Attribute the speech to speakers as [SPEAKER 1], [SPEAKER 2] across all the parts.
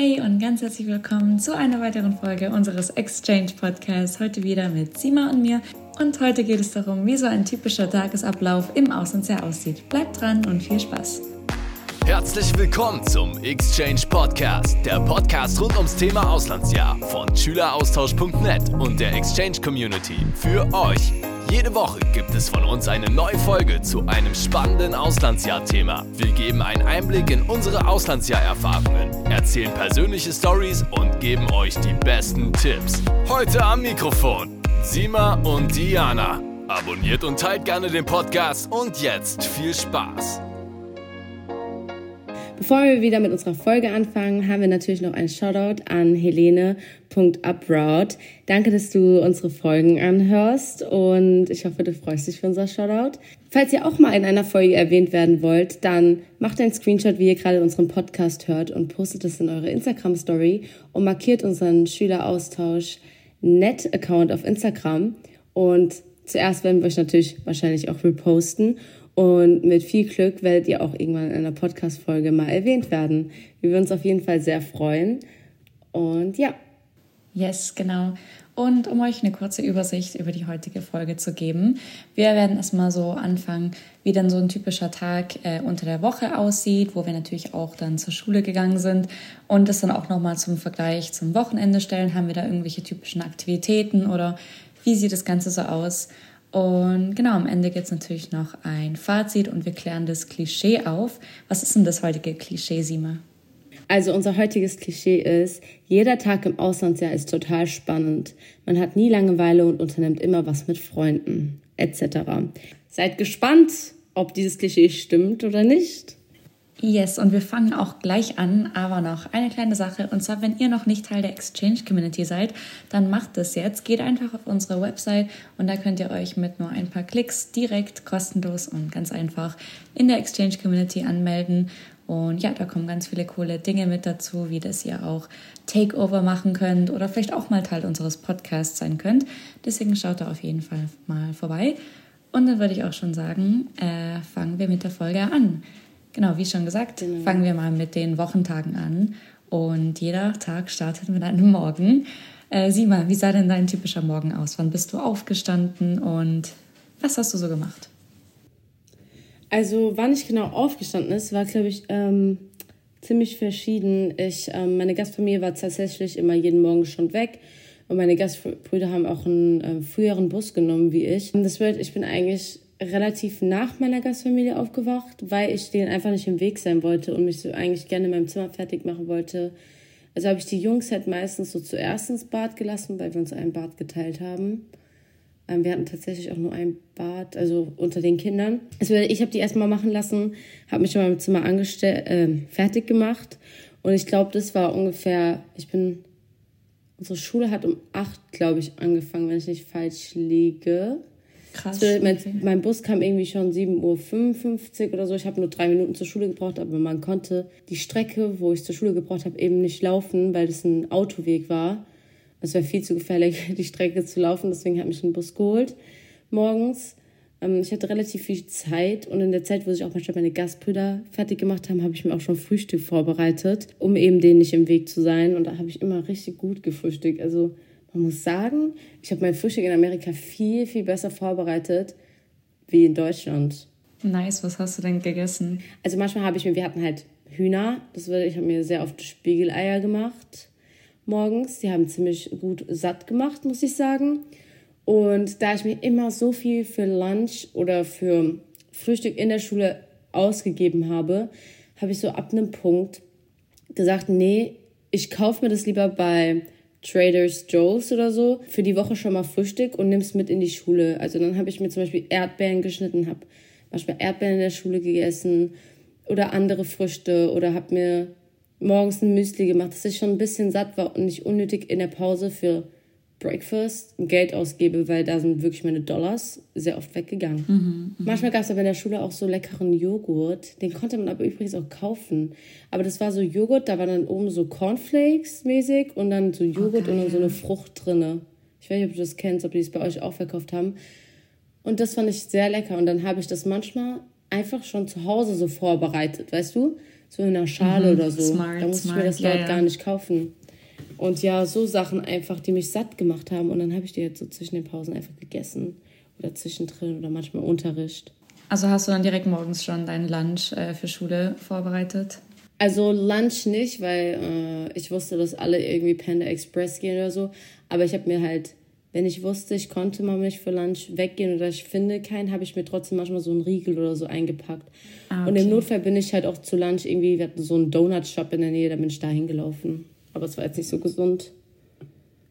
[SPEAKER 1] Hey und ganz herzlich willkommen zu einer weiteren Folge unseres Exchange Podcasts. Heute wieder mit Sima und mir. Und heute geht es darum, wie so ein typischer Tagesablauf im Auslandsjahr aussieht. Bleibt dran und viel Spaß.
[SPEAKER 2] Herzlich willkommen zum Exchange Podcast, der Podcast rund ums Thema Auslandsjahr von Schüleraustausch.net und der Exchange Community für euch. Jede Woche gibt es von uns eine neue Folge zu einem spannenden Auslandsjahr-Thema. Wir geben einen Einblick in unsere Auslandsjahr-Erfahrungen, erzählen persönliche Stories und geben euch die besten Tipps. Heute am Mikrofon Sima und Diana. Abonniert und teilt gerne den Podcast und jetzt viel Spaß.
[SPEAKER 3] Bevor wir wieder mit unserer Folge anfangen, haben wir natürlich noch einen Shoutout an Helene.uproute. Danke, dass du unsere Folgen anhörst und ich hoffe, du freust dich für unser Shoutout. Falls ihr auch mal in einer Folge erwähnt werden wollt, dann macht einen Screenshot, wie ihr gerade unseren Podcast hört und postet es in eure Instagram-Story und markiert unseren Schüleraustausch Net-Account auf Instagram. Und zuerst werden wir euch natürlich wahrscheinlich auch reposten und mit viel Glück werdet ihr auch irgendwann in einer Podcast-Folge mal erwähnt werden. Wir würden uns auf jeden Fall sehr freuen. Und ja.
[SPEAKER 1] Yes, genau. Und um euch eine kurze Übersicht über die heutige Folge zu geben, wir werden erstmal so anfangen, wie dann so ein typischer Tag äh, unter der Woche aussieht, wo wir natürlich auch dann zur Schule gegangen sind und das dann auch nochmal zum Vergleich zum Wochenende stellen. Haben wir da irgendwelche typischen Aktivitäten oder wie sieht das Ganze so aus? Und genau, am Ende gibt es natürlich noch ein Fazit und wir klären das Klischee auf. Was ist denn das heutige Klischee, Sima?
[SPEAKER 3] Also unser heutiges Klischee ist, jeder Tag im Auslandsjahr ist total spannend. Man hat nie Langeweile und unternimmt immer was mit Freunden, etc. Seid gespannt, ob dieses Klischee stimmt oder nicht.
[SPEAKER 1] Yes, und wir fangen auch gleich an, aber noch eine kleine Sache. Und zwar, wenn ihr noch nicht Teil der Exchange Community seid, dann macht das jetzt. Geht einfach auf unsere Website und da könnt ihr euch mit nur ein paar Klicks direkt kostenlos und ganz einfach in der Exchange Community anmelden. Und ja, da kommen ganz viele coole Dinge mit dazu, wie dass ihr auch Takeover machen könnt oder vielleicht auch mal Teil unseres Podcasts sein könnt. Deswegen schaut da auf jeden Fall mal vorbei. Und dann würde ich auch schon sagen, äh, fangen wir mit der Folge an. Genau, wie schon gesagt, genau. fangen wir mal mit den Wochentagen an. Und jeder Tag startet mit einem Morgen. Äh, sieh mal, wie sah denn dein typischer Morgen aus? Wann bist du aufgestanden und was hast du so gemacht?
[SPEAKER 3] Also, wann ich genau aufgestanden ist, war, glaube ich, ähm, ziemlich verschieden. Ich, ähm, meine Gastfamilie war tatsächlich immer jeden Morgen schon weg. Und meine Gastbrüder haben auch einen äh, früheren Bus genommen wie ich. Und das wird, ich bin eigentlich relativ nach meiner Gastfamilie aufgewacht, weil ich denen einfach nicht im Weg sein wollte und mich so eigentlich gerne in meinem Zimmer fertig machen wollte. Also habe ich die Jungs halt meistens so zuerst ins Bad gelassen, weil wir uns ein Bad geteilt haben. Ähm, wir hatten tatsächlich auch nur ein Bad, also unter den Kindern. Also ich habe die erstmal machen lassen, habe mich in meinem Zimmer angestellt, äh, fertig gemacht. Und ich glaube, das war ungefähr, ich bin, unsere Schule hat um acht, glaube ich, angefangen, wenn ich nicht falsch liege. Krass. Mein, mein, Bus kam irgendwie schon 7.55 Uhr oder so. Ich habe nur drei Minuten zur Schule gebraucht, aber man konnte die Strecke, wo ich zur Schule gebraucht habe, eben nicht laufen, weil das ein Autoweg war. Es wäre viel zu gefährlich, die Strecke zu laufen. Deswegen hat mich ein Bus geholt morgens. Ähm, ich hatte relativ viel Zeit und in der Zeit, wo sich auch manchmal meine Gastbrüder fertig gemacht haben, habe ich mir auch schon Frühstück vorbereitet, um eben denen nicht im Weg zu sein. Und da habe ich immer richtig gut gefrühstückt. Also man muss sagen, ich habe mein Frühstück in Amerika viel, viel besser vorbereitet wie in Deutschland.
[SPEAKER 1] Nice, was hast du denn gegessen?
[SPEAKER 3] Also manchmal habe ich mir, wir hatten halt Hühner, das würde ich habe mir sehr oft Spiegeleier gemacht morgens. Die haben ziemlich gut satt gemacht, muss ich sagen. Und da ich mir immer so viel für Lunch oder für Frühstück in der Schule ausgegeben habe, habe ich so ab einem Punkt gesagt, nee, ich kaufe mir das lieber bei Traders Joe's oder so für die Woche schon mal Frühstück und nimm's mit in die Schule. Also dann habe ich mir zum Beispiel Erdbeeren geschnitten, habe manchmal Erdbeeren in der Schule gegessen oder andere Früchte oder habe mir morgens ein Müsli gemacht, dass ich schon ein bisschen satt war und nicht unnötig in der Pause für Breakfast Geld ausgebe, weil da sind wirklich meine Dollars sehr oft weggegangen. Mhm, mhm. Manchmal gab es aber in der Schule auch so leckeren Joghurt. Den konnte man aber übrigens auch kaufen. Aber das war so Joghurt, da war dann oben so Cornflakes mäßig und dann so Joghurt okay, und dann so eine Frucht drinne. Ich weiß nicht, ob du das kennst, ob die es bei euch auch verkauft haben. Und das fand ich sehr lecker. Und dann habe ich das manchmal einfach schon zu Hause so vorbereitet, weißt du? so in einer Schale mhm, oder so. Smart, da muss smart, ich mir das dort ja, gar nicht kaufen. Und ja, so Sachen einfach, die mich satt gemacht haben. Und dann habe ich die jetzt so zwischen den Pausen einfach gegessen. Oder zwischendrin oder manchmal Unterricht.
[SPEAKER 1] Also hast du dann direkt morgens schon deinen Lunch äh, für Schule vorbereitet?
[SPEAKER 3] Also Lunch nicht, weil äh, ich wusste, dass alle irgendwie Panda Express gehen oder so. Aber ich habe mir halt, wenn ich wusste, ich konnte mal nicht für Lunch weggehen oder ich finde keinen, habe ich mir trotzdem manchmal so einen Riegel oder so eingepackt. Ah, okay. Und im Notfall bin ich halt auch zu Lunch irgendwie, wir hatten so einen Donut-Shop in der Nähe, da bin ich da hingelaufen. Aber es war jetzt nicht so gesund.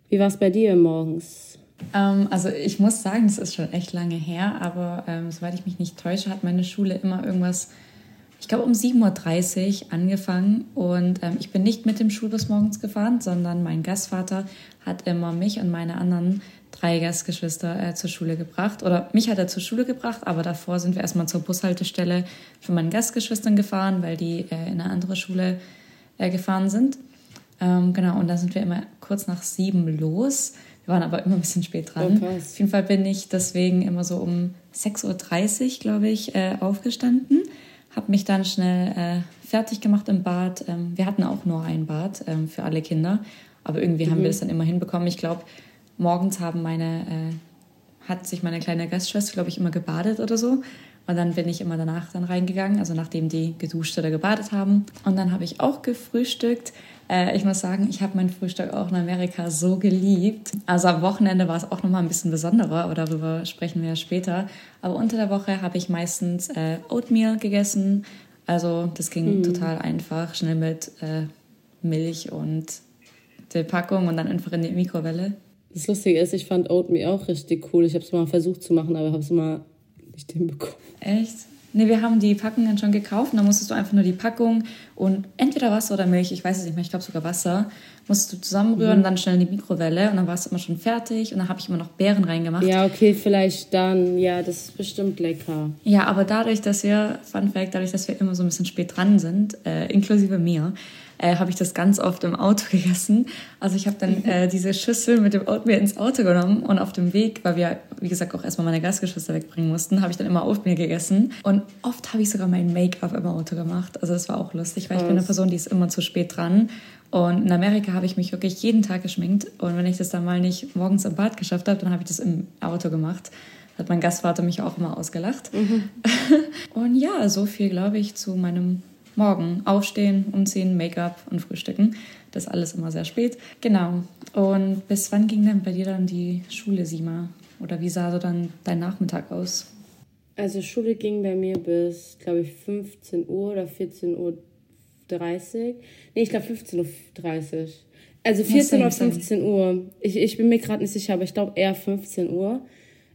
[SPEAKER 3] Wie war es bei dir morgens?
[SPEAKER 1] Ähm, also ich muss sagen, das ist schon echt lange her, aber ähm, soweit ich mich nicht täusche, hat meine Schule immer irgendwas ich glaube, um 7.30 Uhr angefangen und ähm, ich bin nicht mit dem Schulbus morgens gefahren, sondern mein Gastvater hat immer mich und meine anderen drei Gastgeschwister äh, zur Schule gebracht. Oder mich hat er zur Schule gebracht, aber davor sind wir erstmal zur Bushaltestelle für meine Gastgeschwistern gefahren, weil die äh, in eine andere Schule äh, gefahren sind. Ähm, genau, und dann sind wir immer kurz nach sieben los. Wir waren aber immer ein bisschen spät dran. Oh, Auf jeden Fall bin ich deswegen immer so um 6.30 Uhr, glaube ich, äh, aufgestanden habe mich dann schnell äh, fertig gemacht im Bad. Ähm, wir hatten auch nur ein Bad ähm, für alle Kinder, aber irgendwie mhm. haben wir es dann immer hinbekommen. Ich glaube, morgens haben meine, äh, hat sich meine kleine Gastschwester, glaube ich, immer gebadet oder so. Und dann bin ich immer danach dann reingegangen, also nachdem die geduscht oder gebadet haben. Und dann habe ich auch gefrühstückt. Äh, ich muss sagen, ich habe mein Frühstück auch in Amerika so geliebt. Also am Wochenende war es auch nochmal ein bisschen besonderer, aber darüber sprechen wir ja später. Aber unter der Woche habe ich meistens äh, Oatmeal gegessen. Also das ging mhm. total einfach, schnell mit äh, Milch und der Packung und dann einfach in die Mikrowelle.
[SPEAKER 3] Das Lustige ist, ich fand Oatmeal auch richtig cool. Ich habe es mal versucht zu machen, aber habe es mal nicht hinbekommen.
[SPEAKER 1] Echt? Ne, wir haben die Packungen schon gekauft und dann musstest du einfach nur die Packung und entweder Wasser oder Milch, ich weiß es nicht mehr, ich glaube sogar Wasser, musstest du zusammenrühren, mhm. dann schnell in die Mikrowelle und dann war es immer schon fertig und dann habe ich immer noch Beeren reingemacht.
[SPEAKER 3] Ja, okay, vielleicht dann, ja, das ist bestimmt lecker.
[SPEAKER 1] Ja, aber dadurch, dass wir, Fun Fact, dadurch, dass wir immer so ein bisschen spät dran sind, äh, inklusive mir, äh, habe ich das ganz oft im Auto gegessen. Also ich habe dann äh, diese Schüssel mit dem Oatmeal ins Auto genommen und auf dem Weg, weil wir, wie gesagt, auch erstmal meine Gastgeschwister wegbringen mussten, habe ich dann immer Oatmeal gegessen. Und oft habe ich sogar mein Make-up im Auto gemacht. Also das war auch lustig, weil ich bin eine Person, die ist immer zu spät dran. Und in Amerika habe ich mich wirklich jeden Tag geschminkt. Und wenn ich das dann mal nicht morgens im Bad geschafft habe, dann habe ich das im Auto gemacht hat mein Gastvater mich auch immer ausgelacht. Mhm. Und ja, so viel, glaube ich, zu meinem morgen aufstehen, umziehen, Make-up und frühstücken. Das alles immer sehr spät. Genau. Und bis wann ging denn bei dir dann die Schule, Sima? Oder wie sah so dann dein Nachmittag aus?
[SPEAKER 3] Also Schule ging bei mir bis, glaube ich, 15 Uhr oder 14 Uhr 30. Nee, ich glaube 15.30 Uhr. Also 14 oder 15 Uhr. Ich, ich bin mir gerade nicht sicher, aber ich glaube eher 15 Uhr.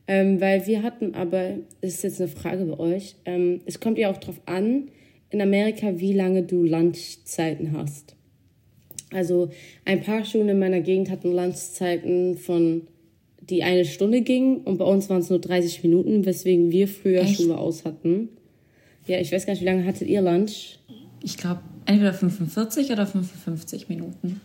[SPEAKER 3] Ähm, weil wir hatten aber, das ist jetzt eine Frage bei euch, ähm, es kommt ja auch drauf an, in Amerika, wie lange du Lunchzeiten hast. Also ein paar Schulen in meiner Gegend hatten Lunchzeiten von die eine Stunde gingen und bei uns waren es nur 30 Minuten, weswegen wir früher Echt? Schule aus hatten. Ja, ich weiß gar nicht, wie lange hattet ihr Lunch?
[SPEAKER 1] Ich glaube, entweder 45 oder 55 Minuten.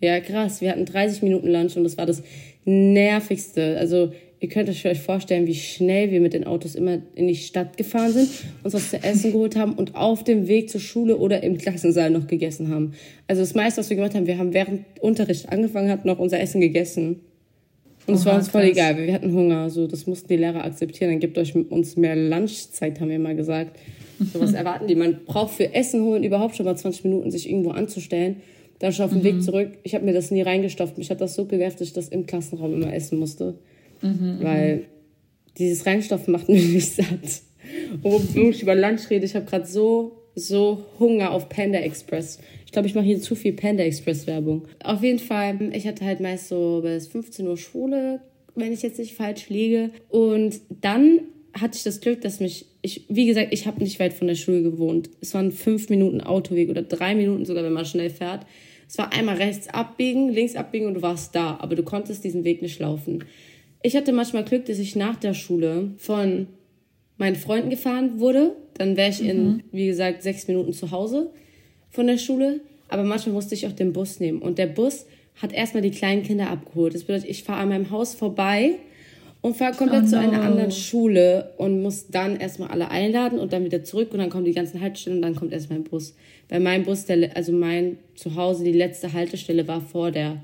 [SPEAKER 3] Ja, krass. Wir hatten 30 Minuten Lunch und das war das nervigste. Also Ihr könnt euch vorstellen, wie schnell wir mit den Autos immer in die Stadt gefahren sind, uns was zu essen geholt haben und auf dem Weg zur Schule oder im Klassensaal noch gegessen haben. Also das meiste, was wir gemacht haben, wir haben während Unterricht angefangen, hatten noch unser Essen gegessen. Und es war uns voll egal, wir hatten Hunger. So, das mussten die Lehrer akzeptieren. Dann gibt euch uns mehr Lunchzeit, haben wir mal gesagt. So was erwarten die. Man braucht für Essen holen überhaupt schon mal 20 Minuten, sich irgendwo anzustellen. Dann schon auf dem mhm. Weg zurück. Ich habe mir das nie reingestopft. Mich hat das so genervt, dass ich das im Klassenraum immer essen musste. Mhm, weil dieses Reinstoffen macht mich nicht satt. Wo ich über Lunch rede, ich habe gerade so, so Hunger auf Panda Express. Ich glaube, ich mache hier zu viel Panda Express Werbung. Auf jeden Fall, ich hatte halt meist so bis 15 Uhr Schule, wenn ich jetzt nicht falsch liege. Und dann hatte ich das Glück, dass mich, ich, wie gesagt, ich habe nicht weit von der Schule gewohnt. Es waren fünf Minuten Autoweg oder drei Minuten sogar, wenn man schnell fährt. Es war einmal rechts abbiegen, links abbiegen und du warst da, aber du konntest diesen Weg nicht laufen. Ich hatte manchmal Glück, dass ich nach der Schule von meinen Freunden gefahren wurde. Dann wäre ich mhm. in, wie gesagt, sechs Minuten zu Hause von der Schule. Aber manchmal musste ich auch den Bus nehmen. Und der Bus hat erstmal die kleinen Kinder abgeholt. Das bedeutet, ich fahre an meinem Haus vorbei und fahre komplett oh, zu einer anderen Schule und muss dann erstmal alle einladen und dann wieder zurück und dann kommen die ganzen Haltestellen und dann kommt erst mein Bus. Weil mein Bus, der, also mein Zuhause, die letzte Haltestelle war vor der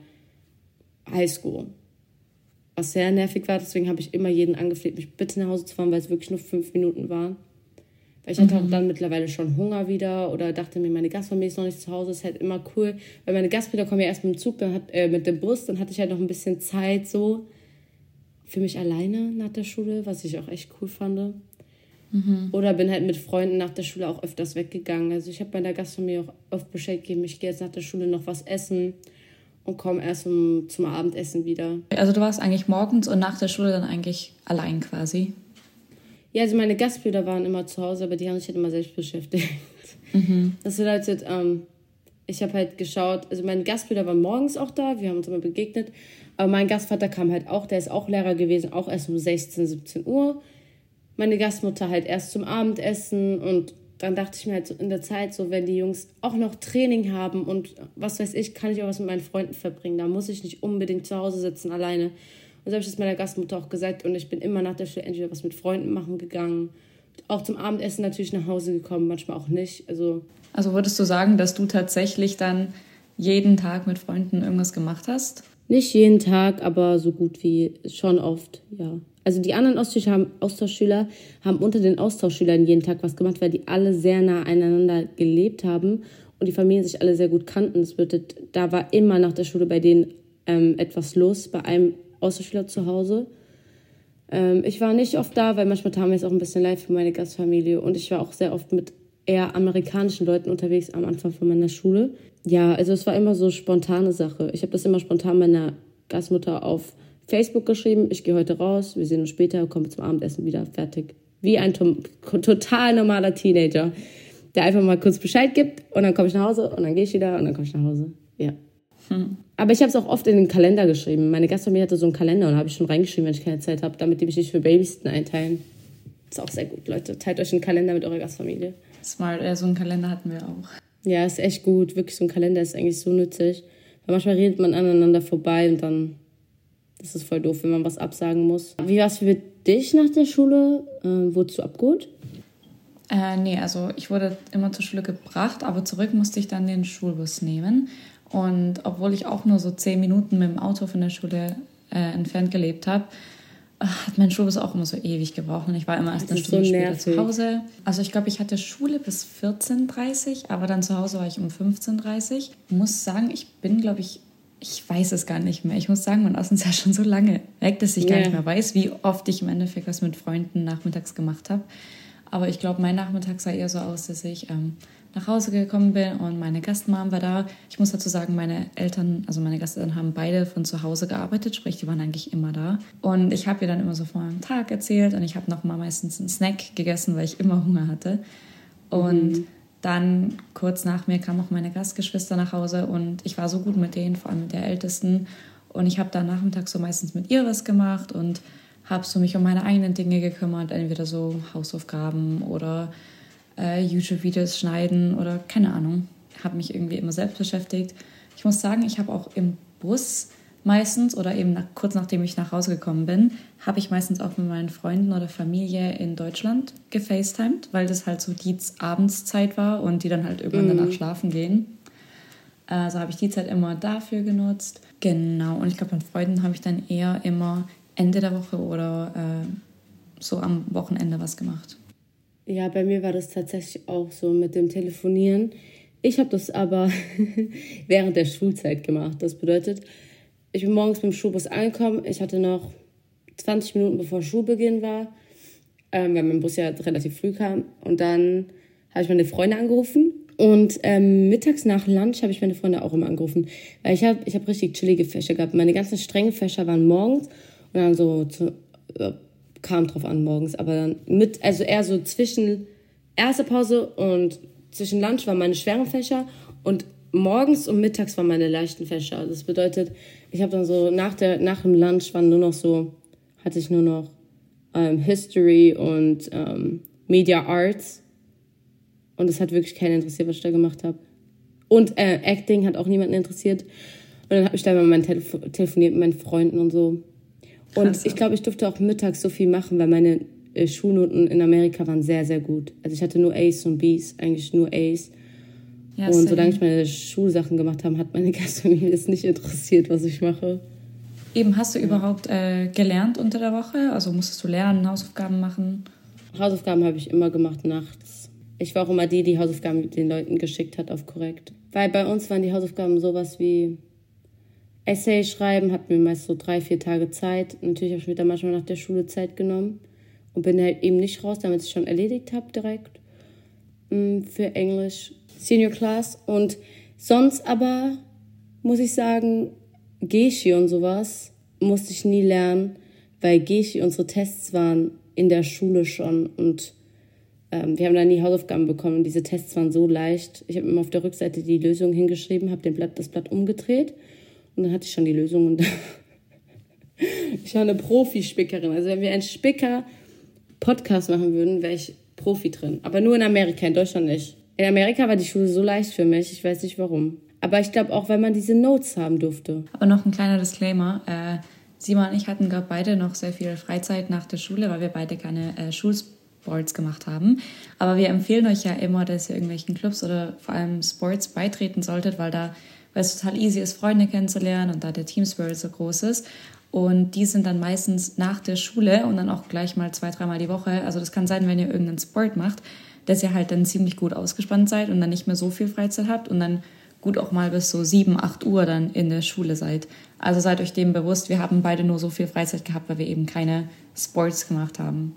[SPEAKER 3] Highschool. Was sehr nervig war, deswegen habe ich immer jeden angefleht, mich bitte nach Hause zu fahren, weil es wirklich nur fünf Minuten waren. Weil ich hatte auch mhm. dann mittlerweile schon Hunger wieder oder dachte mir, meine Gastfamilie ist noch nicht zu Hause, ist halt immer cool. Weil meine Gastbrüder kommen ja erst mit dem Zug, dann hat, äh, mit dem Bus, dann hatte ich halt noch ein bisschen Zeit so für mich alleine nach der Schule, was ich auch echt cool fand. Mhm. Oder bin halt mit Freunden nach der Schule auch öfters weggegangen. Also ich habe bei der Gastfamilie auch oft Bescheid gegeben, ich gehe jetzt nach der Schule noch was essen und komme erst um, zum Abendessen wieder.
[SPEAKER 1] Also du warst eigentlich morgens und nach der Schule dann eigentlich allein quasi?
[SPEAKER 3] Ja, also meine Gastbrüder waren immer zu Hause, aber die haben sich halt immer selbst beschäftigt. Mhm. Das bedeutet, ähm, ich habe halt geschaut, also meine Gastbrüder waren morgens auch da, wir haben uns immer begegnet, aber mein Gastvater kam halt auch, der ist auch Lehrer gewesen, auch erst um 16, 17 Uhr. Meine Gastmutter halt erst zum Abendessen und dann dachte ich mir halt in der Zeit, so wenn die Jungs auch noch Training haben und was weiß ich, kann ich auch was mit meinen Freunden verbringen. Da muss ich nicht unbedingt zu Hause sitzen alleine. Und so habe ich das meiner Gastmutter auch gesagt und ich bin immer nach der Schule entweder was mit Freunden machen gegangen, auch zum Abendessen natürlich nach Hause gekommen, manchmal auch nicht. Also,
[SPEAKER 1] also würdest du sagen, dass du tatsächlich dann jeden Tag mit Freunden irgendwas gemacht hast?
[SPEAKER 3] Nicht jeden Tag, aber so gut wie schon oft, ja. Also die anderen Austauschschüler haben, Austauschschüler haben unter den Austauschschülern jeden Tag was gemacht, weil die alle sehr nah aneinander gelebt haben und die Familien sich alle sehr gut kannten. Das bedeutet, da war immer nach der Schule bei denen ähm, etwas los, bei einem Austauschschüler zu Hause. Ähm, ich war nicht oft da, weil manchmal haben wir es auch ein bisschen leid für meine Gastfamilie und ich war auch sehr oft mit eher amerikanischen Leuten unterwegs am Anfang von meiner Schule. Ja, also es war immer so spontane Sache. Ich habe das immer spontan meiner Gastmutter auf Facebook geschrieben, ich gehe heute raus, wir sehen uns später, komme zum Abendessen wieder, fertig. Wie ein total normaler Teenager, der einfach mal kurz Bescheid gibt und dann komme ich nach Hause und dann gehe ich wieder und dann komme ich nach Hause. Ja. Hm. Aber ich habe es auch oft in den Kalender geschrieben. Meine Gastfamilie hatte so einen Kalender und habe ich schon reingeschrieben, wenn ich keine Zeit habe, damit die mich nicht für Babysitten einteilen. Ist auch sehr gut, Leute. Teilt euch einen Kalender mit eurer Gastfamilie.
[SPEAKER 1] Smart, ja, so einen Kalender hatten wir auch.
[SPEAKER 3] Ja, ist echt gut. Wirklich, so ein Kalender ist eigentlich so nützlich. Weil manchmal redet man aneinander vorbei und dann das ist voll doof, wenn man was absagen muss. Wie war es für dich nach der Schule? Äh, wurdest du abgeholt?
[SPEAKER 1] Äh, nee, also ich wurde immer zur Schule gebracht, aber zurück musste ich dann den Schulbus nehmen. Und obwohl ich auch nur so zehn Minuten mit dem Auto von der Schule äh, entfernt gelebt habe, hat mein Schulbus auch immer so ewig gebraucht und ich war immer erst eine Stunde so später zu Hause. Also ich glaube, ich hatte Schule bis 14.30 Uhr, aber dann zu Hause war ich um 15.30 Uhr. Ich muss sagen, ich bin, glaube ich, ich weiß es gar nicht mehr. Ich muss sagen, mein Außen ist ja schon so lange weg, dass ich yeah. gar nicht mehr weiß, wie oft ich im Endeffekt was mit Freunden nachmittags gemacht habe. Aber ich glaube, mein Nachmittag sah eher so aus, dass ich ähm, nach Hause gekommen bin und meine Gastmam war da. Ich muss dazu sagen, meine Eltern, also meine Gasteltern haben beide von zu Hause gearbeitet, sprich, die waren eigentlich immer da. Und ich habe ihr dann immer so vor einem Tag erzählt und ich habe noch mal meistens einen Snack gegessen, weil ich immer Hunger hatte. Und mhm. Dann kurz nach mir kamen auch meine Gastgeschwister nach Hause und ich war so gut mit denen, vor allem mit der Ältesten. Und ich habe dann nachmittags so meistens mit ihr was gemacht und habe so mich um meine eigenen Dinge gekümmert, entweder so Hausaufgaben oder äh, YouTube-Videos schneiden oder keine Ahnung. Habe mich irgendwie immer selbst beschäftigt. Ich muss sagen, ich habe auch im Bus meistens oder eben nach, kurz nachdem ich nach Hause gekommen bin, habe ich meistens auch mit meinen Freunden oder Familie in Deutschland gefacetimed, weil das halt so die Abendszeit war und die dann halt irgendwann mm. danach schlafen gehen. Also habe ich die Zeit immer dafür genutzt. Genau, und ich glaube, mit Freunden habe ich dann eher immer Ende der Woche oder äh, so am Wochenende was gemacht.
[SPEAKER 3] Ja, bei mir war das tatsächlich auch so mit dem Telefonieren. Ich habe das aber während der Schulzeit gemacht. Das bedeutet, ich bin morgens beim Schulbus angekommen. Ich hatte noch 20 Minuten bevor Schulbeginn war, ähm, weil mein Bus ja relativ früh kam. Und dann habe ich meine Freunde angerufen. Und ähm, mittags nach Lunch habe ich meine Freunde auch immer angerufen. Weil ich habe ich hab richtig chillige Fächer gehabt. Meine ganzen strengen Fächer waren morgens und dann so zu, äh, kam drauf an morgens, aber dann mit, also eher so zwischen erster Pause und zwischen Lunch waren meine schweren Fächer und morgens und mittags waren meine leichten Fächer. Das bedeutet, ich habe dann so nach der nach dem Lunch waren nur noch so hatte ich nur noch ähm, History und ähm, Media Arts und es hat wirklich keinen interessiert, was ich da gemacht habe. Und äh, Acting hat auch niemanden interessiert. Und dann habe ich da mal mein Telefo telefoniert mit meinen Freunden und so. Und ich glaube, ich durfte auch mittags so viel machen, weil meine äh, Schulnoten in Amerika waren sehr, sehr gut. Also ich hatte nur A's und B's, eigentlich nur A's. Ja, und solange ich meine Schulsachen gemacht habe, hat meine Gastfamilie es nicht interessiert, was ich mache.
[SPEAKER 1] Eben, hast du überhaupt äh, gelernt unter der Woche? Also musstest du lernen, Hausaufgaben machen?
[SPEAKER 3] Hausaufgaben habe ich immer gemacht nachts. Ich war auch immer die, die Hausaufgaben den Leuten geschickt hat auf korrekt. Weil bei uns waren die Hausaufgaben sowas wie Essay schreiben, hatten wir meist so drei, vier Tage Zeit. Natürlich habe ich mir da manchmal nach der Schule Zeit genommen und bin halt eben nicht raus, damit ich schon erledigt habe direkt mm, für Englisch Senior Class. Und sonst aber muss ich sagen, Geschi und sowas musste ich nie lernen, weil Geschi, unsere Tests waren in der Schule schon und ähm, wir haben da nie Hausaufgaben bekommen und diese Tests waren so leicht. Ich habe immer auf der Rückseite die Lösung hingeschrieben, habe Blatt, das Blatt umgedreht und dann hatte ich schon die Lösung und ich war eine Profi-Spickerin. Also wenn wir einen Spicker-Podcast machen würden, wäre ich Profi drin. Aber nur in Amerika, in Deutschland nicht. In Amerika war die Schule so leicht für mich, ich weiß nicht warum. Aber ich glaube auch, weil man diese Notes haben durfte.
[SPEAKER 1] Aber noch ein kleiner Disclaimer. Äh, Simon und ich hatten gerade beide noch sehr viel Freizeit nach der Schule, weil wir beide keine äh, Schulsports gemacht haben. Aber wir empfehlen euch ja immer, dass ihr irgendwelchen Clubs oder vor allem Sports beitreten solltet, weil da weil es total easy ist, Freunde kennenzulernen und da der Team Spirit so groß ist. Und die sind dann meistens nach der Schule und dann auch gleich mal zwei, dreimal die Woche. Also das kann sein, wenn ihr irgendeinen Sport macht, dass ihr halt dann ziemlich gut ausgespannt seid und dann nicht mehr so viel Freizeit habt und dann gut auch mal bis so 7, 8 Uhr dann in der Schule seid. Also seid euch dem bewusst, wir haben beide nur so viel Freizeit gehabt, weil wir eben keine Sports gemacht haben.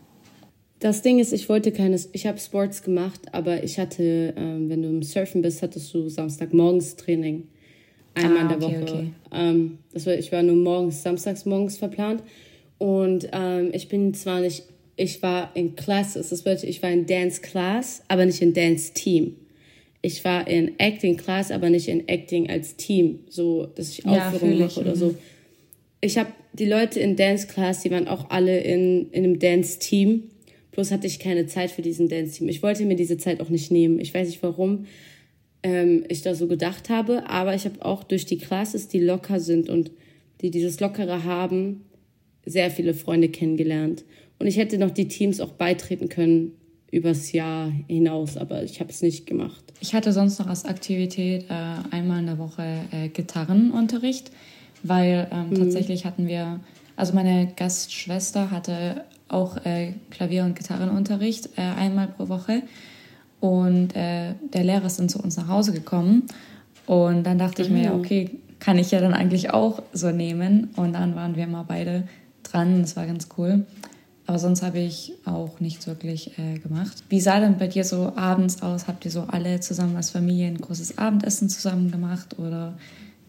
[SPEAKER 3] Das Ding ist, ich wollte keine, ich habe Sports gemacht, aber ich hatte, ähm, wenn du im Surfen bist, hattest du Samstagmorgens Training. Einmal ah, in der Woche. Okay. Ähm, das war, ich war nur morgens, samstags morgens verplant. Und ähm, ich bin zwar nicht, ich war in Classes, das bedeutet, ich war in Dance Class, aber nicht in Dance Team ich war in Acting Class, aber nicht in Acting als Team, so dass ich Aufführungen ja, mache oder so. Mhm. Ich habe die Leute in Dance Class, die waren auch alle in, in einem Dance Team. Bloß hatte ich keine Zeit für diesen Dance Team. Ich wollte mir diese Zeit auch nicht nehmen. Ich weiß nicht warum ähm, ich da so gedacht habe, aber ich habe auch durch die Classes, die locker sind und die dieses Lockere haben, sehr viele Freunde kennengelernt. Und ich hätte noch die Teams auch beitreten können, übers Jahr hinaus, aber ich habe es nicht gemacht.
[SPEAKER 1] Ich hatte sonst noch als Aktivität äh, einmal in der Woche äh, Gitarrenunterricht, weil ähm, mhm. tatsächlich hatten wir, also meine Gastschwester hatte auch äh, Klavier- und Gitarrenunterricht äh, einmal pro Woche und äh, der Lehrer ist dann zu uns nach Hause gekommen und dann dachte ich mhm. mir, okay, kann ich ja dann eigentlich auch so nehmen und dann waren wir mal beide dran, das war ganz cool. Aber sonst habe ich auch nichts wirklich äh, gemacht. Wie sah denn bei dir so abends aus? Habt ihr so alle zusammen als Familie ein großes Abendessen zusammen gemacht oder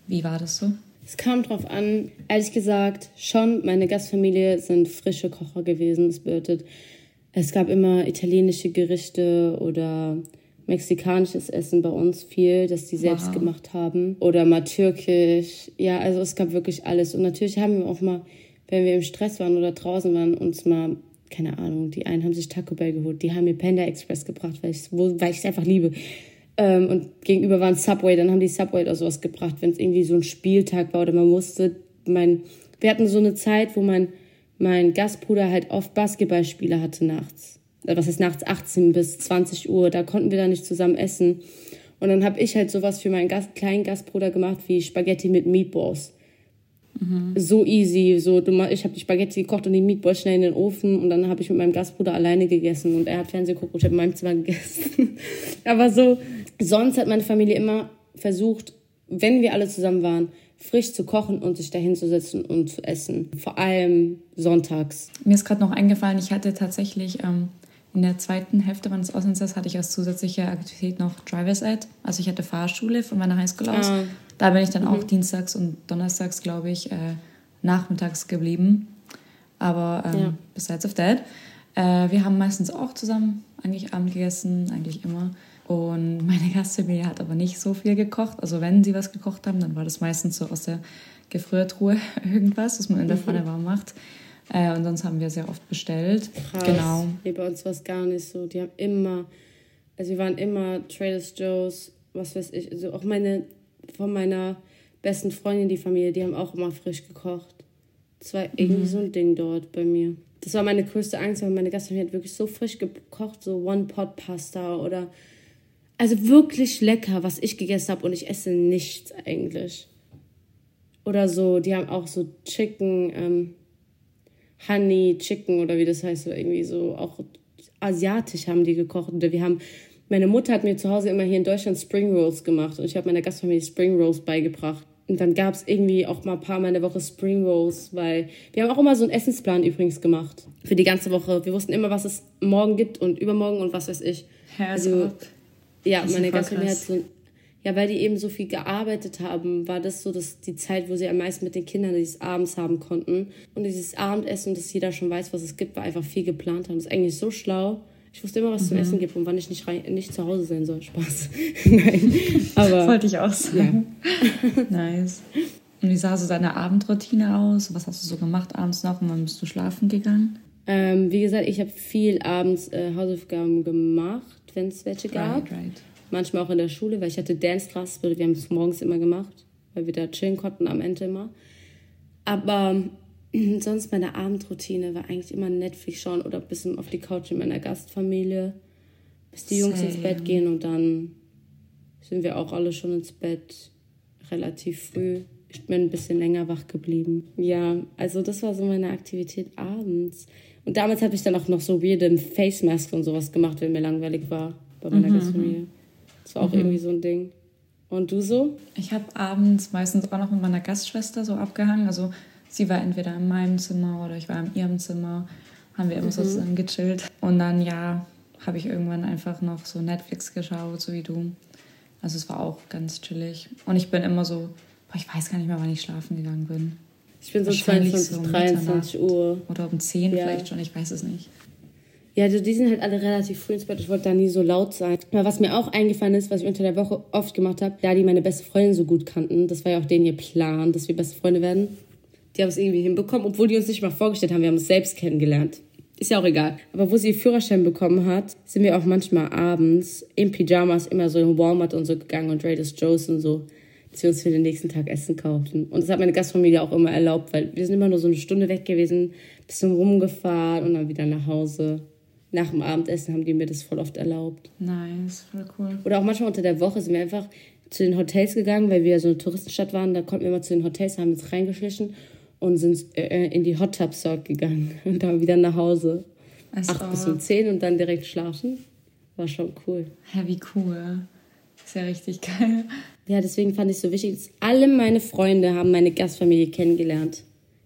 [SPEAKER 1] wie war das so?
[SPEAKER 3] Es kam drauf an, ehrlich gesagt, schon. Meine Gastfamilie sind frische Kocher gewesen. Das bedeutet, es gab immer italienische Gerichte oder mexikanisches Essen bei uns viel, das die selbst wow. gemacht haben. Oder mal türkisch. Ja, also es gab wirklich alles. Und natürlich haben wir auch mal wenn wir im Stress waren oder draußen waren, uns mal, keine Ahnung, die einen haben sich Taco Bell geholt, die haben mir Panda Express gebracht, weil ich es einfach liebe. Ähm, und gegenüber waren Subway, dann haben die Subway oder sowas gebracht, wenn es irgendwie so ein Spieltag war oder man musste, mein, wir hatten so eine Zeit, wo mein, mein Gastbruder halt oft Basketballspiele hatte nachts. Äh, was heißt nachts 18 bis 20 Uhr, da konnten wir da nicht zusammen essen. Und dann habe ich halt sowas für meinen Gast, kleinen Gastbruder gemacht wie Spaghetti mit Meatballs. So easy. So, ich habe die Spaghetti gekocht und die Meatballs schnell in den Ofen und dann habe ich mit meinem Gastbruder alleine gegessen und er hat Fernsehen geguckt und ich habe in meinem Zimmer gegessen. Aber so, sonst hat meine Familie immer versucht, wenn wir alle zusammen waren, frisch zu kochen und sich dahin zu setzen und zu essen. Vor allem sonntags.
[SPEAKER 1] Mir ist gerade noch eingefallen, ich hatte tatsächlich ähm, in der zweiten Hälfte meines Auslandsjahres hatte ich als zusätzliche Aktivität noch Driver's Ed. Also ich hatte Fahrschule von meiner Highschool aus. Ah. Da bin ich dann mhm. auch dienstags und donnerstags, glaube ich, äh, nachmittags geblieben. Aber ähm, ja. besides of that. Äh, wir haben meistens auch zusammen eigentlich Abend gegessen, eigentlich immer. Und meine Gastfamilie hat aber nicht so viel gekocht. Also wenn sie was gekocht haben, dann war das meistens so aus der Gefriertruhe irgendwas, was man in der mhm. Pfanne warm macht. Äh, und sonst haben wir sehr oft bestellt.
[SPEAKER 3] Krass. Genau. Nee, bei uns war es gar nicht so. Die haben immer, also wir waren immer Traders Joe's, was weiß ich. Also auch meine, von meiner besten Freundin, die Familie, die haben auch immer frisch gekocht. Das war irgendwie mhm. so ein Ding dort bei mir. Das war meine größte Angst, weil meine Gastfamilie hat wirklich so frisch gekocht, so One-Pot-Pasta oder. Also wirklich lecker, was ich gegessen habe und ich esse nichts eigentlich. Oder so, die haben auch so Chicken, ähm, Honey Chicken oder wie das heißt, oder irgendwie so, auch asiatisch haben die gekocht. Oder wir haben, meine Mutter hat mir zu Hause immer hier in Deutschland Spring Rolls gemacht und ich habe meiner Gastfamilie Spring Rolls beigebracht. Und dann gab es irgendwie auch mal ein paar Mal in der Woche Spring Rolls, weil wir haben auch immer so einen Essensplan übrigens gemacht für die ganze Woche. Wir wussten immer, was es morgen gibt und übermorgen und was weiß ich. Also, ja, meine Gastfamilie hat so ein ja, weil die eben so viel gearbeitet haben, war das so dass die Zeit, wo sie am meisten mit den Kindern dieses Abends haben konnten. Und dieses Abendessen, dass jeder schon weiß, was es gibt, war einfach viel geplant haben. Das ist eigentlich so schlau. Ich wusste immer, was mhm. zum Essen gibt und wann ich nicht, rein, nicht zu Hause sein soll. Spaß. Nein. Aber. Wollte ich auch sagen.
[SPEAKER 1] Ja. nice. Und wie sah so deine Abendroutine aus? Was hast du so gemacht abends noch und wann bist du schlafen gegangen?
[SPEAKER 3] Ähm, wie gesagt, ich habe viel abends äh, Hausaufgaben gemacht, wenn es welche gab. Right, right manchmal auch in der Schule, weil ich hatte Dance-Class, wir haben es morgens immer gemacht, weil wir da chillen konnten am Ende immer. Aber sonst meine Abendroutine war eigentlich immer Netflix schauen oder ein bisschen auf die Couch in meiner Gastfamilie, bis die Jungs Same. ins Bett gehen und dann sind wir auch alle schon ins Bett relativ früh. Ich bin ein bisschen länger wach geblieben. Ja, also das war so meine Aktivität abends. Und damals habe ich dann auch noch so weirde Face Mask und sowas gemacht, wenn mir langweilig war bei meiner mhm. Gastfamilie. Das war auch mhm. irgendwie so ein Ding. Und du so?
[SPEAKER 1] Ich habe abends meistens auch noch mit meiner Gastschwester so abgehangen. Also sie war entweder in meinem Zimmer oder ich war in ihrem Zimmer. Haben wir immer mhm. so zusammen gechillt. Und dann, ja, habe ich irgendwann einfach noch so Netflix geschaut, so wie du. Also es war auch ganz chillig. Und ich bin immer so, boah, ich weiß gar nicht mehr, wann ich schlafen gegangen bin. Ich bin so 22, so 23 Uhr. Oder um 10 ja. vielleicht schon, ich weiß es nicht.
[SPEAKER 3] Ja, also die sind halt alle relativ früh ins Bett. Ich wollte da nie so laut sein. Aber was mir auch eingefallen ist, was ich unter der Woche oft gemacht habe, da die meine beste Freundin so gut kannten, das war ja auch denen ihr Plan, dass wir beste Freunde werden. Die haben es irgendwie hinbekommen, obwohl die uns nicht mal vorgestellt haben. Wir haben uns selbst kennengelernt. Ist ja auch egal. Aber wo sie ihr Führerschein bekommen hat, sind wir auch manchmal abends in Pyjamas immer so in Walmart und so gegangen und Raiders Joe's und so, dass wir uns für den nächsten Tag Essen kauften. Und das hat meine Gastfamilie auch immer erlaubt, weil wir sind immer nur so eine Stunde weg gewesen, bisschen rumgefahren und dann wieder nach Hause nach dem Abendessen haben die mir das voll oft erlaubt.
[SPEAKER 1] Nice, voll cool.
[SPEAKER 3] Oder auch manchmal unter der Woche sind wir einfach zu den Hotels gegangen, weil wir so eine Touristenstadt waren. Da konnten wir immer zu den Hotels, haben uns reingeschlichen und sind äh, in die Hot Tub Sorg gegangen und dann wieder nach Hause. Also, Acht bis um zehn und dann direkt schlafen. War schon cool.
[SPEAKER 1] Ja, wie cool. Ist ja richtig geil.
[SPEAKER 3] Ja, deswegen fand ich es so wichtig, dass alle meine Freunde haben meine Gastfamilie kennengelernt.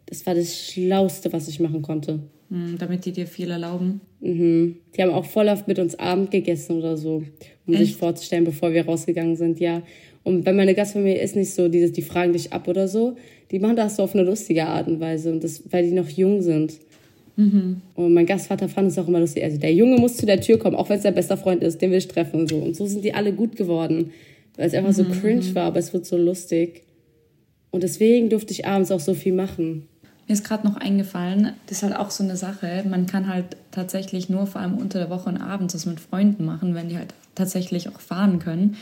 [SPEAKER 3] Das war das Schlauste, was ich machen konnte.
[SPEAKER 1] Mhm, damit die dir viel erlauben.
[SPEAKER 3] Mhm. Die haben auch voll oft mit uns Abend gegessen oder so, um Echt? sich vorzustellen, bevor wir rausgegangen sind, ja. Und bei meiner Gastfamilie ist nicht so, dieses, die fragen dich ab oder so. Die machen das so auf eine lustige Art und Weise, und das, weil die noch jung sind. Mhm. Und mein Gastvater fand es auch immer lustig. Also der Junge muss zu der Tür kommen, auch wenn es sein bester Freund ist, den will ich treffen und so. Und so sind die alle gut geworden, weil es einfach mhm. so cringe war, aber es wird so lustig. Und deswegen durfte ich abends auch so viel machen.
[SPEAKER 1] Mir ist gerade noch eingefallen, das ist halt auch so eine Sache. Man kann halt tatsächlich nur vor allem unter der Woche und abends das mit Freunden machen, wenn die halt tatsächlich auch fahren können.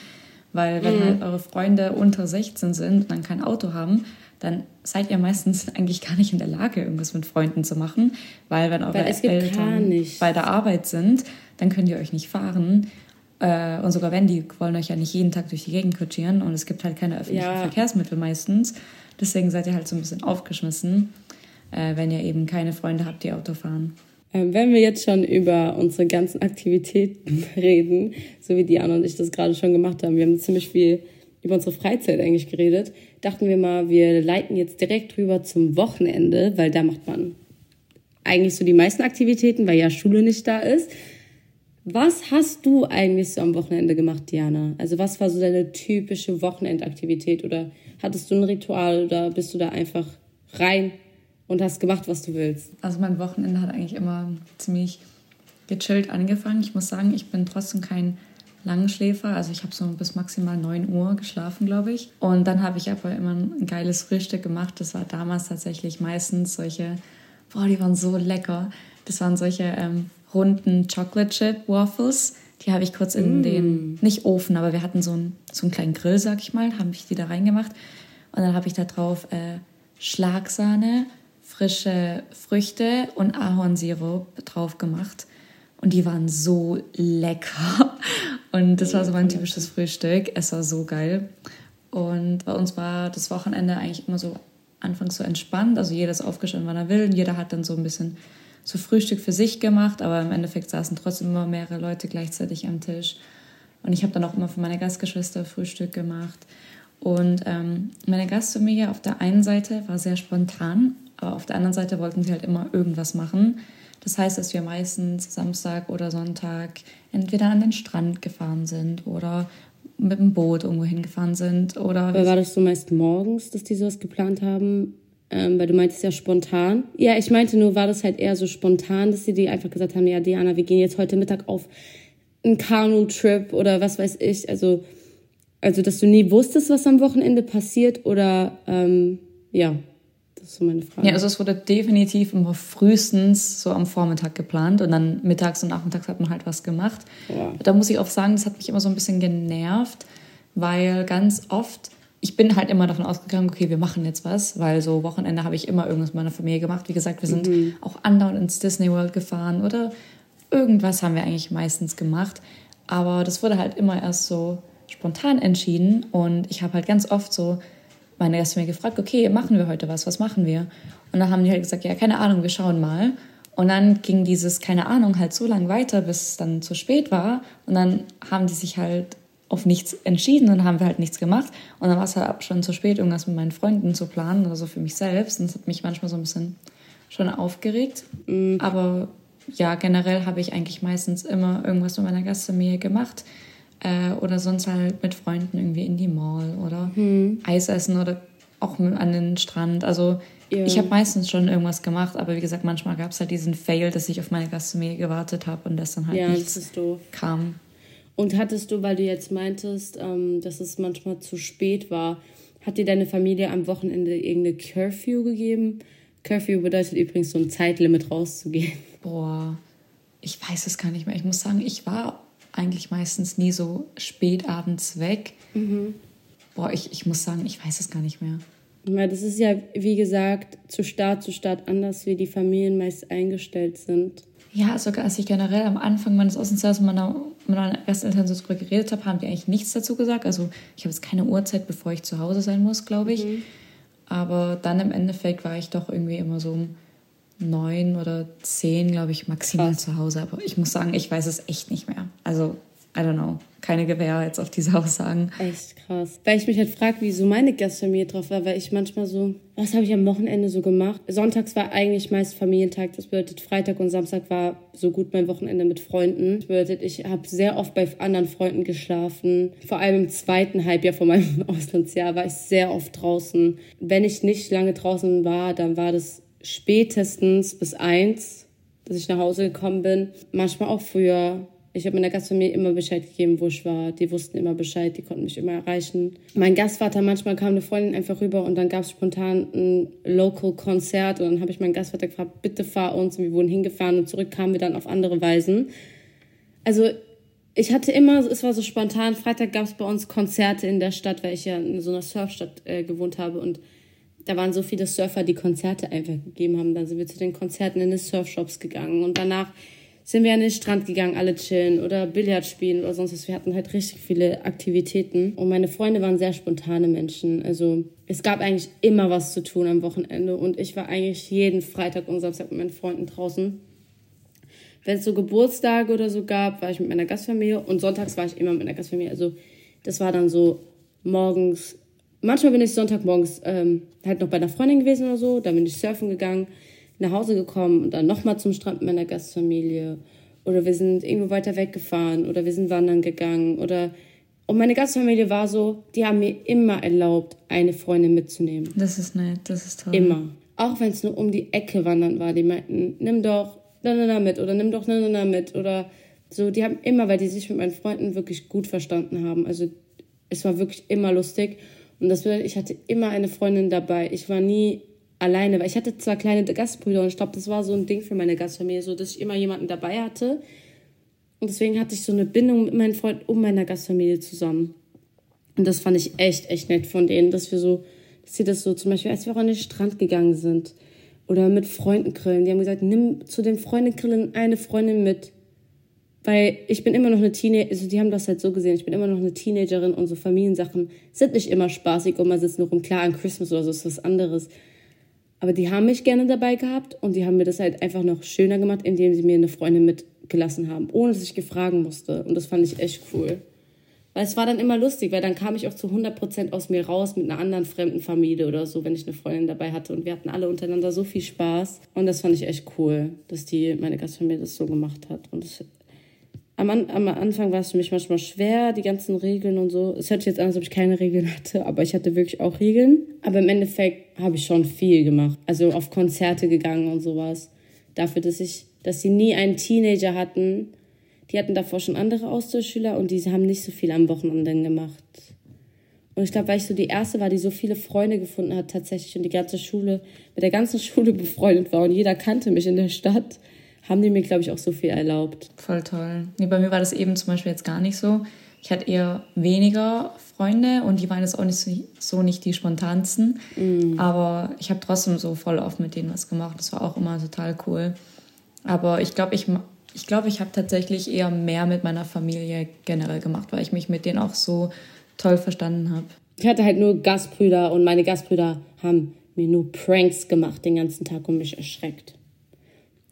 [SPEAKER 1] Weil wenn mhm. halt eure Freunde unter 16 sind und dann kein Auto haben, dann seid ihr meistens eigentlich gar nicht in der Lage, irgendwas mit Freunden zu machen. Weil wenn eure weil Eltern bei der Arbeit sind, dann könnt ihr euch nicht fahren. Äh, und sogar wenn, die wollen euch ja nicht jeden Tag durch die Gegend kutschieren und es gibt halt keine öffentlichen ja. Verkehrsmittel meistens. Deswegen seid ihr halt so ein bisschen aufgeschmissen äh, wenn ihr eben keine Freunde habt, die Auto fahren.
[SPEAKER 3] Ähm, wenn wir jetzt schon über unsere ganzen Aktivitäten reden, so wie Diana und ich das gerade schon gemacht haben, wir haben ziemlich viel über unsere Freizeit eigentlich geredet, dachten wir mal, wir leiten jetzt direkt rüber zum Wochenende, weil da macht man eigentlich so die meisten Aktivitäten, weil ja Schule nicht da ist. Was hast du eigentlich so am Wochenende gemacht, Diana? Also was war so deine typische Wochenendaktivität oder hattest du ein Ritual oder bist du da einfach rein und hast gemacht, was du willst.
[SPEAKER 1] Also mein Wochenende hat eigentlich immer ziemlich gechillt angefangen. Ich muss sagen, ich bin trotzdem kein Langschläfer. Also ich habe so bis maximal 9 Uhr geschlafen, glaube ich. Und dann habe ich aber immer ein geiles Frühstück gemacht. Das war damals tatsächlich meistens solche, boah, die waren so lecker. Das waren solche ähm, runden Chocolate Chip Waffles. Die habe ich kurz in mm. den, nicht Ofen, aber wir hatten so einen, so einen kleinen Grill, sag ich mal, habe ich die da reingemacht. Und dann habe ich da drauf äh, Schlagsahne, frische Früchte und Ahornsirup drauf gemacht. Und die waren so lecker. Und das war so mein typisches Frühstück. Es war so geil. Und bei uns war das Wochenende eigentlich immer so anfangs so entspannt. Also jeder ist aufgestanden, wann er will. Und jeder hat dann so ein bisschen so Frühstück für sich gemacht. Aber im Endeffekt saßen trotzdem immer mehrere Leute gleichzeitig am Tisch. Und ich habe dann auch immer für meine Gastgeschwister Frühstück gemacht. Und ähm, meine Gastfamilie auf der einen Seite war sehr spontan, aber auf der anderen Seite wollten sie halt immer irgendwas machen. Das heißt, dass wir meistens Samstag oder Sonntag entweder an den Strand gefahren sind oder mit dem Boot irgendwo hingefahren sind. Oder
[SPEAKER 3] Aber war das so meist morgens, dass die sowas geplant haben? Ähm, weil du meintest ja spontan. Ja, ich meinte nur, war das halt eher so spontan, dass sie die einfach gesagt haben, ja, Diana, wir gehen jetzt heute Mittag auf einen Kanu-Trip oder was weiß ich. Also, also, dass du nie wusstest, was am Wochenende passiert oder, ähm, ja. Das ist so meine Frage.
[SPEAKER 1] Ja, also es wurde definitiv immer frühestens so am Vormittag geplant und dann mittags und nachmittags hat man halt was gemacht. Ja. Da muss ich auch sagen, das hat mich immer so ein bisschen genervt, weil ganz oft, ich bin halt immer davon ausgegangen, okay, wir machen jetzt was, weil so Wochenende habe ich immer irgendwas mit meiner Familie gemacht. Wie gesagt, wir sind mhm. auch andauernd ins Disney World gefahren oder irgendwas haben wir eigentlich meistens gemacht. Aber das wurde halt immer erst so spontan entschieden und ich habe halt ganz oft so meine Gäste mir gefragt, okay, machen wir heute was, was machen wir? Und dann haben die halt gesagt, ja, keine Ahnung, wir schauen mal. Und dann ging dieses, keine Ahnung, halt so lang weiter, bis es dann zu spät war. Und dann haben die sich halt auf nichts entschieden und haben wir halt nichts gemacht. Und dann war es halt schon zu spät, irgendwas mit meinen Freunden zu planen oder so für mich selbst. Und das hat mich manchmal so ein bisschen schon aufgeregt. Mhm. Aber ja, generell habe ich eigentlich meistens immer irgendwas mit meiner Gastfamilie gemacht. Äh, oder sonst halt mit Freunden irgendwie in die Mall oder hm. Eis essen oder auch an den Strand. Also ja. ich habe meistens schon irgendwas gemacht, aber wie gesagt, manchmal gab es halt diesen Fail, dass ich auf meine Gastfamilie gewartet habe und das dann halt ja, nichts
[SPEAKER 3] kam. Und hattest du, weil du jetzt meintest, ähm, dass es manchmal zu spät war, hat dir deine Familie am Wochenende irgendeine Curfew gegeben? Curfew bedeutet übrigens so ein Zeitlimit rauszugehen.
[SPEAKER 1] Boah, ich weiß es gar nicht mehr. Ich muss sagen, ich war eigentlich meistens nie so spät abends weg. Mhm. Boah, ich, ich muss sagen, ich weiß es gar nicht mehr.
[SPEAKER 3] Weil das ist ja, wie gesagt, zu Staat zu Staat anders, wie die Familien meist eingestellt sind.
[SPEAKER 1] Ja, sogar als ich generell am Anfang meines Außenjahres mit meiner, mit meiner Gasteltern so drüber geredet habe, haben die eigentlich nichts dazu gesagt. Also ich habe jetzt keine Uhrzeit, bevor ich zu Hause sein muss, glaube ich. Mhm. Aber dann im Endeffekt war ich doch irgendwie immer so um neun oder zehn, glaube ich, maximal Krass. zu Hause. Aber ich muss sagen, ich weiß es echt nicht mehr. Also, I don't know. Keine Gewähr jetzt auf diese Aussagen.
[SPEAKER 3] Echt krass. Weil ich mich halt frage, wie so meine Gastfamilie drauf war, weil ich manchmal so, was habe ich am Wochenende so gemacht? Sonntags war eigentlich meist Familientag. Das bedeutet, Freitag und Samstag war so gut mein Wochenende mit Freunden. Das bedeutet, ich habe sehr oft bei anderen Freunden geschlafen. Vor allem im zweiten Halbjahr von meinem Auslandsjahr war ich sehr oft draußen. Wenn ich nicht lange draußen war, dann war das spätestens bis eins, dass ich nach Hause gekommen bin. Manchmal auch früher. Ich habe meiner Gastfamilie immer Bescheid gegeben, wo ich war. Die wussten immer Bescheid, die konnten mich immer erreichen. Mein Gastvater, manchmal kam eine Freundin einfach rüber und dann gab es spontan ein Local-Konzert und dann habe ich meinen Gastvater gefragt, bitte fahr uns. Und wir wurden hingefahren und zurück kamen wir dann auf andere Weisen. Also ich hatte immer, es war so spontan, Freitag gab es bei uns Konzerte in der Stadt, weil ich ja in so einer Surfstadt äh, gewohnt habe und da waren so viele Surfer, die Konzerte einfach gegeben haben. Dann sind wir zu den Konzerten in die Surfshops gegangen und danach sind wir an den Strand gegangen, alle chillen oder Billard spielen oder sonst was. Wir hatten halt richtig viele Aktivitäten. Und meine Freunde waren sehr spontane Menschen. Also es gab eigentlich immer was zu tun am Wochenende. Und ich war eigentlich jeden Freitag und Samstag mit meinen Freunden draußen. Wenn es so Geburtstage oder so gab, war ich mit meiner Gastfamilie. Und sonntags war ich immer mit meiner Gastfamilie. Also das war dann so morgens manchmal bin ich Sonntagmorgens ähm, halt noch bei einer Freundin gewesen oder so. Dann bin ich surfen gegangen, nach Hause gekommen und dann nochmal zum Strand mit meiner Gastfamilie. Oder wir sind irgendwo weiter weggefahren oder wir sind wandern gegangen oder und meine Gastfamilie war so, die haben mir immer erlaubt, eine Freundin mitzunehmen.
[SPEAKER 1] Das ist nett, das ist toll.
[SPEAKER 3] Immer. Auch wenn es nur um die Ecke wandern war. Die meinten, nimm doch na, na, na mit oder nimm doch na, na, na mit. Oder so, die haben immer, weil die sich mit meinen Freunden wirklich gut verstanden haben. Also es war wirklich immer lustig. Und das bedeutet, ich hatte immer eine Freundin dabei. Ich war nie alleine, weil ich hatte zwar kleine Gastbrüder und ich glaube, das war so ein Ding für meine Gastfamilie, so dass ich immer jemanden dabei hatte. Und deswegen hatte ich so eine Bindung mit meinen Freunden um meiner Gastfamilie zusammen. Und das fand ich echt, echt nett von denen, dass wir so, dass sie das so zum Beispiel, als wir auch an den Strand gegangen sind Oder mit Freunden grillen. Die haben gesagt, nimm zu den Freunden grillen eine Freundin mit. Weil ich bin immer noch eine Teenagerin, also die haben das halt so gesehen, ich bin immer noch eine Teenagerin und so Familiensachen sind nicht immer spaßig und man sitzt nur rum. Klar, an Christmas oder so ist was anderes. Aber die haben mich gerne dabei gehabt und die haben mir das halt einfach noch schöner gemacht, indem sie mir eine Freundin mitgelassen haben, ohne dass ich gefragen musste. Und das fand ich echt cool. Weil es war dann immer lustig, weil dann kam ich auch zu 100% aus mir raus mit einer anderen fremden Familie oder so, wenn ich eine Freundin dabei hatte. Und wir hatten alle untereinander so viel Spaß. Und das fand ich echt cool, dass die, meine Gastfamilie das so gemacht hat. Und das, am, am Anfang war es für mich manchmal schwer, die ganzen Regeln und so. Es hört sich jetzt an, als ob ich keine Regeln hatte, aber ich hatte wirklich auch Regeln. Aber im Endeffekt habe ich schon viel gemacht. Also auf Konzerte gegangen und sowas. Dafür, dass ich, dass sie nie einen Teenager hatten, die hatten davor schon andere Austauschschüler und die haben nicht so viel am Wochenende gemacht. Und ich glaube, weil ich so die erste war, die so viele Freunde gefunden hat tatsächlich und die ganze Schule, mit der ganzen Schule befreundet war und jeder kannte mich in der Stadt, haben die mir, glaube ich, auch so viel erlaubt.
[SPEAKER 1] Voll toll. Nee, bei mir war das eben zum Beispiel jetzt gar nicht so. Ich hatte eher weniger Freunde und die waren jetzt auch nicht so, so nicht die spontansten. Mm. Aber ich habe trotzdem so voll oft mit denen was gemacht. Das war auch immer total cool. Aber ich glaube, ich ich glaube, ich habe tatsächlich eher mehr mit meiner Familie generell gemacht, weil ich mich mit denen auch so toll verstanden habe.
[SPEAKER 3] Ich hatte halt nur Gastbrüder und meine Gastbrüder haben mir nur Pranks gemacht den ganzen Tag und mich erschreckt.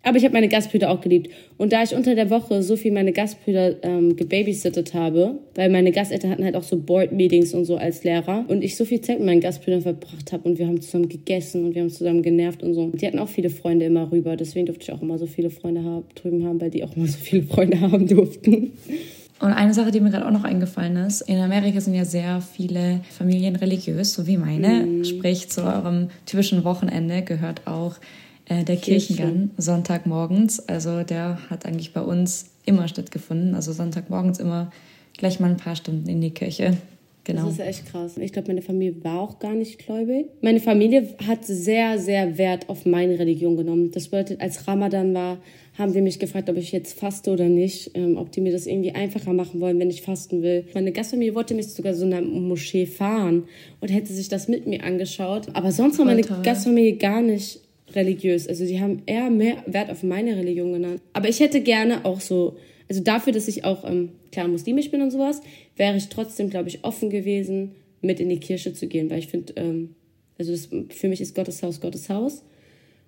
[SPEAKER 3] Aber ich habe meine Gastbrüder auch geliebt. Und da ich unter der Woche so viel meine Gastbrüder ähm, gebabysittet habe, weil meine Gasteltern hatten halt auch so Board-Meetings und so als Lehrer und ich so viel Zeit mit meinen Gastbrüdern verbracht habe und wir haben zusammen gegessen und wir haben zusammen genervt und so. Die hatten auch viele Freunde immer rüber, deswegen durfte ich auch immer so viele Freunde haben, drüben haben, weil die auch immer so viele Freunde haben durften.
[SPEAKER 1] Und eine Sache, die mir gerade auch noch eingefallen ist, in Amerika sind ja sehr viele Familien religiös, so wie meine. Mm. Sprich, zu eurem typischen Wochenende gehört auch äh, der Kirchengang Sonntagmorgens. Also der hat eigentlich bei uns immer stattgefunden. Also Sonntagmorgens immer gleich mal ein paar Stunden in die Kirche.
[SPEAKER 3] Genau. Das ist echt krass. Ich glaube, meine Familie war auch gar nicht gläubig. Meine Familie hat sehr, sehr Wert auf meine Religion genommen. Das bedeutet, als Ramadan war, haben die mich gefragt, ob ich jetzt faste oder nicht, ähm, ob die mir das irgendwie einfacher machen wollen, wenn ich fasten will. Meine Gastfamilie wollte mich sogar so in eine Moschee fahren und hätte sich das mit mir angeschaut. Aber sonst war meine. Gastfamilie gar nicht religiös. Also sie haben eher mehr Wert auf meine Religion genannt. Aber ich hätte gerne auch so, also dafür, dass ich auch ähm, klar muslimisch bin und sowas, wäre ich trotzdem, glaube ich, offen gewesen, mit in die Kirche zu gehen, weil ich finde, ähm, also das, für mich ist Gottes Haus Gottes Haus.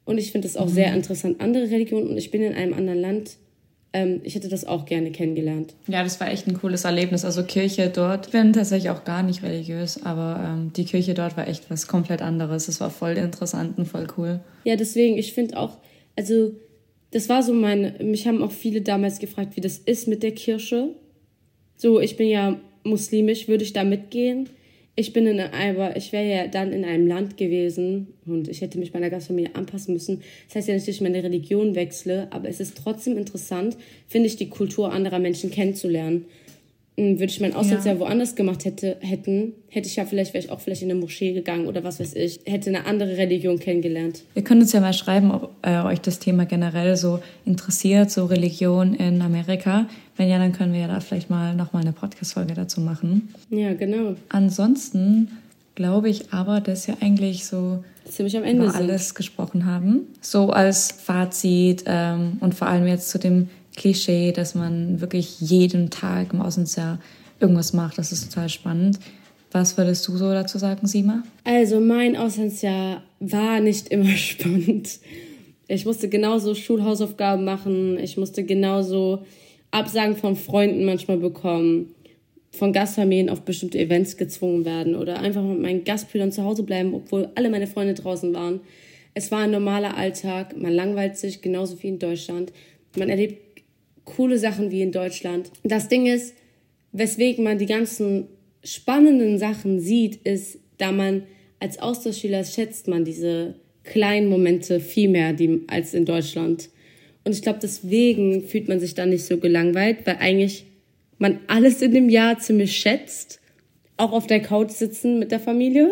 [SPEAKER 3] Und ich finde es auch mhm. sehr interessant, andere Religionen. Und ich bin in einem anderen Land ähm, ich hätte das auch gerne kennengelernt.
[SPEAKER 1] Ja, das war echt ein cooles Erlebnis. Also Kirche dort, ich bin tatsächlich auch gar nicht religiös, aber ähm, die Kirche dort war echt was komplett anderes. Es war voll interessant und voll cool.
[SPEAKER 3] Ja, deswegen, ich finde auch, also das war so mein, mich haben auch viele damals gefragt, wie das ist mit der Kirche. So, ich bin ja muslimisch, würde ich da mitgehen? Ich bin in aber ich wäre ja dann in einem Land gewesen und ich hätte mich meiner Gastfamilie anpassen müssen. Das heißt ja nicht, dass ich meine Religion wechsle, aber es ist trotzdem interessant, finde ich, die Kultur anderer Menschen kennenzulernen. Hm, würde ich mein Auslandsjahr ja. woanders gemacht hätte, hätten, hätte ich ja vielleicht, wäre ich auch vielleicht in eine Moschee gegangen oder was weiß ich, hätte eine andere Religion kennengelernt.
[SPEAKER 1] Wir können uns ja mal schreiben, ob äh, euch das Thema generell so interessiert, so Religion in Amerika. Wenn ja, dann können wir ja da vielleicht mal nochmal eine Podcast-Folge dazu machen.
[SPEAKER 3] Ja, genau.
[SPEAKER 1] Ansonsten glaube ich aber, dass wir eigentlich so
[SPEAKER 3] ziemlich am Ende
[SPEAKER 1] über alles gesprochen haben. So als Fazit ähm, und vor allem jetzt zu dem Klischee, dass man wirklich jeden Tag im Auslandsjahr irgendwas macht. Das ist total spannend. Was würdest du so dazu sagen, Sima?
[SPEAKER 3] Also mein Auslandsjahr war nicht immer spannend. Ich musste genauso Schulhausaufgaben machen. Ich musste genauso Absagen von Freunden manchmal bekommen, von Gastfamilien auf bestimmte Events gezwungen werden oder einfach mit meinen Gastbrüdern zu Hause bleiben, obwohl alle meine Freunde draußen waren. Es war ein normaler Alltag. Man langweilt sich genauso wie in Deutschland. Man erlebt coole Sachen wie in Deutschland. Das Ding ist, weswegen man die ganzen spannenden Sachen sieht, ist, da man als Austauschschüler schätzt man diese kleinen Momente viel mehr die, als in Deutschland. Und ich glaube, deswegen fühlt man sich da nicht so gelangweilt, weil eigentlich man alles in dem Jahr ziemlich schätzt. Auch auf der Couch sitzen mit der Familie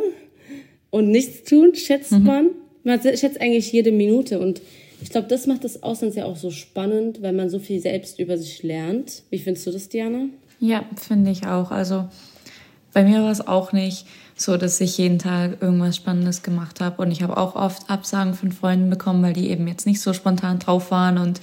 [SPEAKER 3] und nichts tun, schätzt mhm. man. Man schätzt eigentlich jede Minute und ich glaube, das macht das Auslandsjahr auch so spannend, weil man so viel selbst über sich lernt. Wie findest du das, Diana?
[SPEAKER 1] Ja, finde ich auch. Also bei mir war es auch nicht so dass ich jeden Tag irgendwas Spannendes gemacht habe. Und ich habe auch oft Absagen von Freunden bekommen, weil die eben jetzt nicht so spontan drauf waren und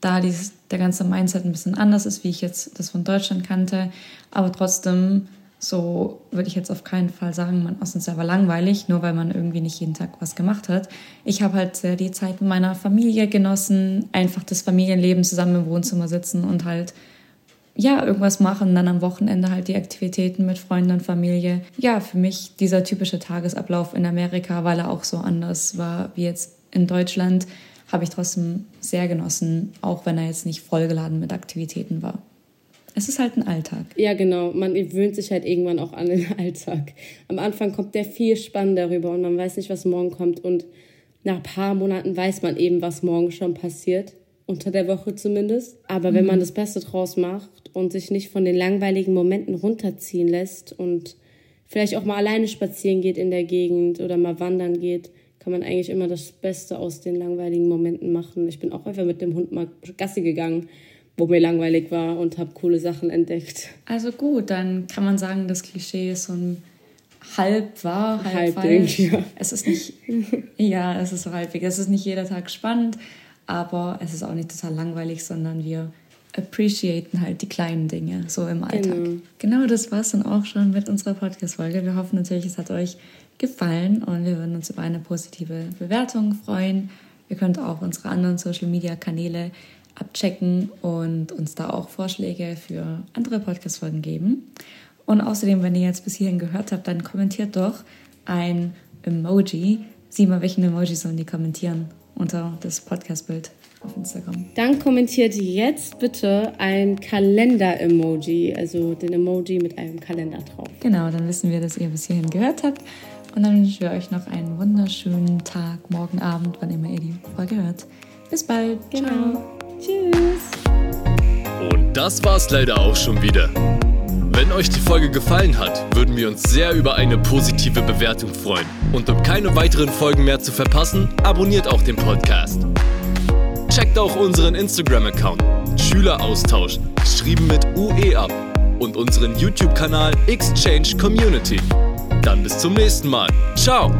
[SPEAKER 1] da dieses, der ganze Mindset ein bisschen anders ist, wie ich jetzt das von Deutschland kannte. Aber trotzdem, so würde ich jetzt auf keinen Fall sagen, man ist selber langweilig, nur weil man irgendwie nicht jeden Tag was gemacht hat. Ich habe halt die Zeit mit meiner Familie genossen, einfach das Familienleben zusammen im Wohnzimmer sitzen und halt ja, irgendwas machen, dann am Wochenende halt die Aktivitäten mit Freunden und Familie. Ja, für mich dieser typische Tagesablauf in Amerika, weil er auch so anders war wie jetzt in Deutschland, habe ich trotzdem sehr genossen, auch wenn er jetzt nicht vollgeladen mit Aktivitäten war. Es ist halt ein Alltag.
[SPEAKER 3] Ja, genau. Man gewöhnt sich halt irgendwann auch an den Alltag. Am Anfang kommt der viel spannender rüber und man weiß nicht, was morgen kommt. Und nach ein paar Monaten weiß man eben, was morgen schon passiert unter der Woche zumindest. Aber mhm. wenn man mhm. das Beste draus macht und sich nicht von den langweiligen Momenten runterziehen lässt und vielleicht auch mal alleine spazieren geht in der Gegend oder mal wandern geht, kann man eigentlich immer das Beste aus den langweiligen Momenten machen. Ich bin auch einfach mit dem Hund mal Gassi gegangen, wo mir langweilig war und habe coole Sachen entdeckt.
[SPEAKER 1] Also gut, dann kann man sagen, das Klischee ist so ein halb wahr, halb, halb falsch. Ding, ja. Es ist nicht, ja, es ist so halbwegs. Es ist nicht jeder Tag spannend, aber es ist auch nicht total langweilig, sondern wir appreciaten halt die kleinen Dinge so im Alltag. Genau, genau das war es dann auch schon mit unserer Podcast-Folge. Wir hoffen natürlich, es hat euch gefallen und wir würden uns über eine positive Bewertung freuen. Ihr könnt auch unsere anderen Social-Media-Kanäle abchecken und uns da auch Vorschläge für andere Podcast-Folgen geben. Und außerdem, wenn ihr jetzt bis hierhin gehört habt, dann kommentiert doch ein Emoji. Sieh mal, welchen Emoji sollen die kommentieren? unter das Podcast-Bild auf Instagram.
[SPEAKER 3] Dann kommentiert jetzt bitte ein Kalender-Emoji, also den Emoji mit einem Kalender drauf.
[SPEAKER 1] Genau, dann wissen wir, dass ihr bis hierhin gehört habt. Und dann wünschen wir euch noch einen wunderschönen Tag, morgen Abend, wann immer ihr die Folge hört. Bis bald.
[SPEAKER 3] Genau. Ciao. Tschüss.
[SPEAKER 2] Und das war's leider auch schon wieder. Wenn euch die Folge gefallen hat, würden wir uns sehr über eine positive Bewertung freuen. Und um keine weiteren Folgen mehr zu verpassen, abonniert auch den Podcast. Checkt auch unseren Instagram-Account Schüleraustausch, geschrieben mit UE ab, und unseren YouTube-Kanal Exchange Community. Dann bis zum nächsten Mal. Ciao!